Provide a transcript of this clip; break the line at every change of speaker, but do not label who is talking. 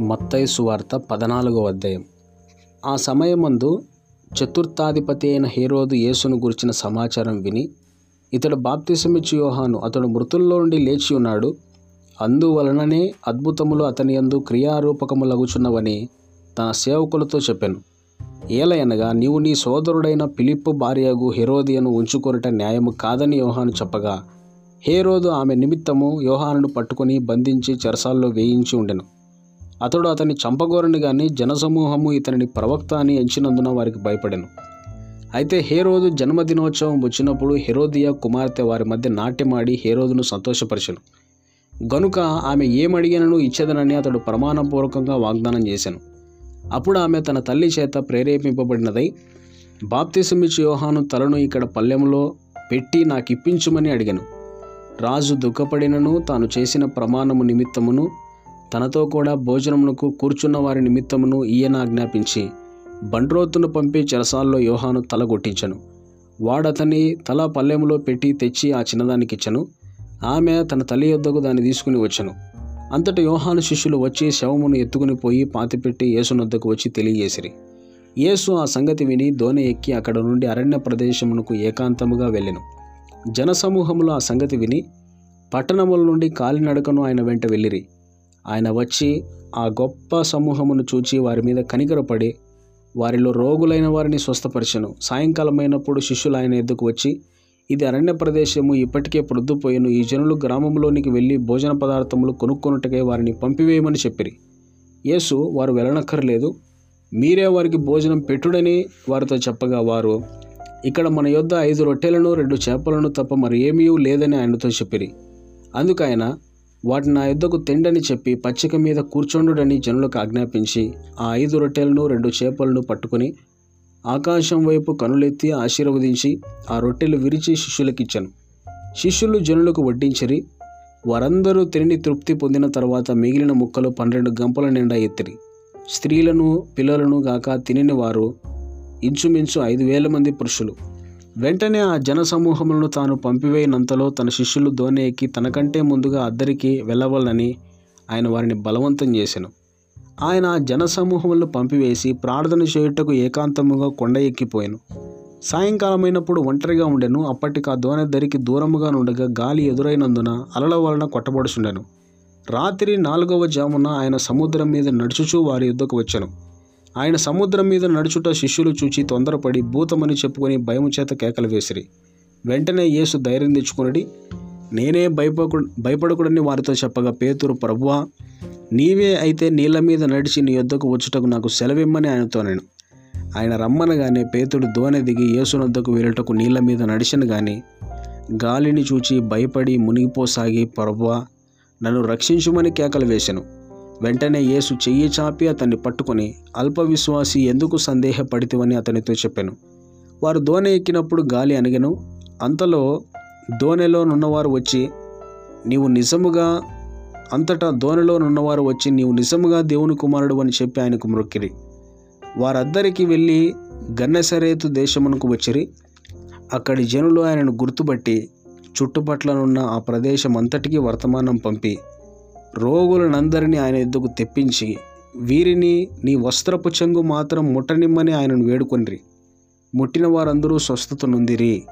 మత్తయి సువార్త పద్నాలుగో అధ్యాయం. ఆ సమయమందు చతుర్థాధిపతి అయిన హేరోదు యేసును గురించిన సమాచారం విని ఇతడు బాప్తిసమిచ్చి యోహాను అతడు మృతుల్లో నుండి లేచి ఉన్నాడు. అందువలననే అద్భుతములు అతని యందు క్రియారూపకములగుచున్నవని తన సేవకులతో చెప్పాను. ఏలయనగా నీవు నీ సోదరుడైన పిలిప్పు భార్యగు హెరోదియను ఉంచుకొనుట న్యాయము కాదని యోహాను చెప్పగా హేరోదు ఆమె నిమిత్తము యోహానును పట్టుకొని బంధించి చెరసాల్లో వేయించి ఉండెను. అతడు అతన్ని చంపగోరని గాని జనసమూహము ఇతనిని ప్రవక్త అని ఎంచినందున వారికి భయపడెను. అయితే హేరోదు జన్మదినోత్సవం వచ్చినప్పుడు హెరోదియా కుమార్తె వారి మధ్య నాట్యమాడి హేరోదును సంతోషపరిచెను. గనుక ఆమె ఏమడిగినను ఇచ్చేదనని అతడు ప్రమాణపూర్వకంగా వాగ్దానం చేశాను అప్పుడు ఆమె తన తల్లి చేత ప్రేరేపింపబడినదై బాప్తిసమిచ్చి యోహాను తలను ఇక్కడ పల్లెంలో పెట్టి నాకు ఇప్పించుమని అడిగాను. రాజు దుఃఖపడినను తాను చేసిన ప్రమాణము నిమిత్తమును తనతో కూడా భోజనమునకు కూర్చున్న వారి నిమిత్తమును ఈయన ఆజ్ఞాపించి బండ్రోతును పంపి చెరసాల్లో యోహాను తల కొట్టించను వాడతని తల పల్లెములో పెట్టి తెచ్చి ఆ చిన్నదానికిచ్చను. ఆమె తన తల్లి యొద్దకు దాన్ని తీసుకుని వచ్చను. అంతటి యోహాను శిష్యులు వచ్చి శవమును ఎత్తుకుని పోయి పాతిపెట్టి యేసునొద్దకు వచ్చి తెలియజేసిరి. యేసు ఆ సంగతి విని దోనె ఎక్కి అక్కడ నుండి అరణ్య ప్రదేశమునకు ఏకాంతముగా వెళ్ళెను. జనసమూహములు ఆ సంగతి విని పట్టణముల నుండి కాలినడకను ఆయన వెంట వెళ్ళిరి. ఆయన వచ్చి ఆ గొప్ప సమూహమును చూచి వారి మీద కనికరపడి వారిలో రోగులైన వారిని స్వస్థపరిచను. సాయంకాలమైనప్పుడు శిష్యులు ఆయన ఎద్దుకు వచ్చి ఇది అరణ్య ప్రదేశము ఇప్పటికే ప్రొద్దుపోయిను ఈ జనులు గ్రామంలోనికి వెళ్ళి భోజన పదార్థములు కొనుక్కొనుటకై వారిని పంపివేయమని చెప్పిరి. యేసు వారు వెళ్ళనక్కర్లేదు. మీరే వారికి భోజనం పెట్టుడని వారితో చెప్పగా వారు ఇక్కడ మన యొద్ద ఐదు రొట్టెలను రెండు చేపలను తప్ప మరి ఏమీ లేదని ఆయనతో చెప్పిరి. అందుకు ఆయన వాటిని నా యుద్ధకు తిండని చెప్పి పచ్చిక మీద కూర్చోండుడని జనులకు ఆజ్ఞాపించి ఆ ఐదు రొట్టెలను రెండు చేపలను పట్టుకొని ఆకాశం వైపు కనులెత్తి ఆశీర్వదించి ఆ రొట్టెలు విరిచి శిష్యులకిచ్చాను. శిష్యులు జనులకు వడ్డించిరి. వారందరూ తిని తృప్తి పొందిన తర్వాత మిగిలిన ముక్కలు పన్నెండు గంపల నిండా ఎత్తిరి. స్త్రీలను పిల్లలను గాక తినిన వారు ఇంచుమించు ఐదు వేల మంది పురుషులు. వెంటనే ఆ జనసమూహములను తాను పంపివేయనంతలో తన శిష్యులు దోణి ఎక్కి తనకంటే ముందుగా అద్దరికి వెళ్ళవాలని ఆయన వారిని బలవంతం చేశాను ఆయన ఆ జనసమూహములను పంపివేసి ప్రార్థన చేయుటకు ఏకాంతముగా కొండ ఎక్కిపోయాను. సాయంకాలమైనప్పుడు ఒంటరిగా ఉండెను. అప్పటికి ఆ దోణి దరికి దూరముగా నుండగా గాలి ఎదురైనందున అలల వలన కొట్టబడుచుండెను. రాత్రి నాలుగవ జామున ఆయన సముద్రం మీద నడుచుచూ వారి యుద్ధకు వచ్చాను. ఆయన సముద్రం మీద నడుచుట శిష్యులు చూచి తొందరపడి భూతమని చెప్పుకొని భయము చేత కేకలు వేసిరి. వెంటనే యేసు ధైర్యం తెచ్చుకునడి నేనే భయపడకు భయపడకూడని వారితో చెప్పగా పేతురు ప్రభువా నీవే అయితే నీళ్ళ మీద నడిచి నీ యొద్దకు వచ్చుటకు నాకు సెలవిమ్మని ఆయనతో నేను. ఆయన రమ్మనగానే పేతుడు దోనె దిగి యేసునొద్దకు వెళ్ళటకు నీళ్ళ మీద నడిచిన గాని గాలిని చూచి భయపడి మునిగిపోసాగి ప్రభువా నన్ను రక్షించుమని కేకలు వేశాను వెంటనే యేసు చెయ్యి చాపి అతన్ని పట్టుకొని అల్ప విశ్వాసి ఎందుకు సందేహపడితివని అతనితో చెప్పాను. వారు దోణి ఎక్కినప్పుడు గాలి అణిగెను. అంతలో దోణిలోనున్నవారు వచ్చి నీవు నిజముగా అంతటా దోణిలోనున్నవారు వచ్చి నీవు నిజముగా దేవుని కుమారుడు అని చెప్పి ఆయనకు మ్రొక్కిరి వారద్దరికి వెళ్ళి గన్నెసరేతు దేశమునకు వచ్చిరి. అక్కడి జనులు ఆయనను గుర్తుపట్టి చుట్టుపట్లనున్న ఆ ప్రదేశం అంతటికీ వర్తమానం పంపి రోగులనందరినీ ఆయన ఎద్దుకు తెప్పించి వీరిని నీ వస్త్రపు చెంగు మాత్రం ముట్టనిమ్మని ఆయనను వేడుకొనిరి. ముట్టిన వారందరూ స్వస్థత నొందిరి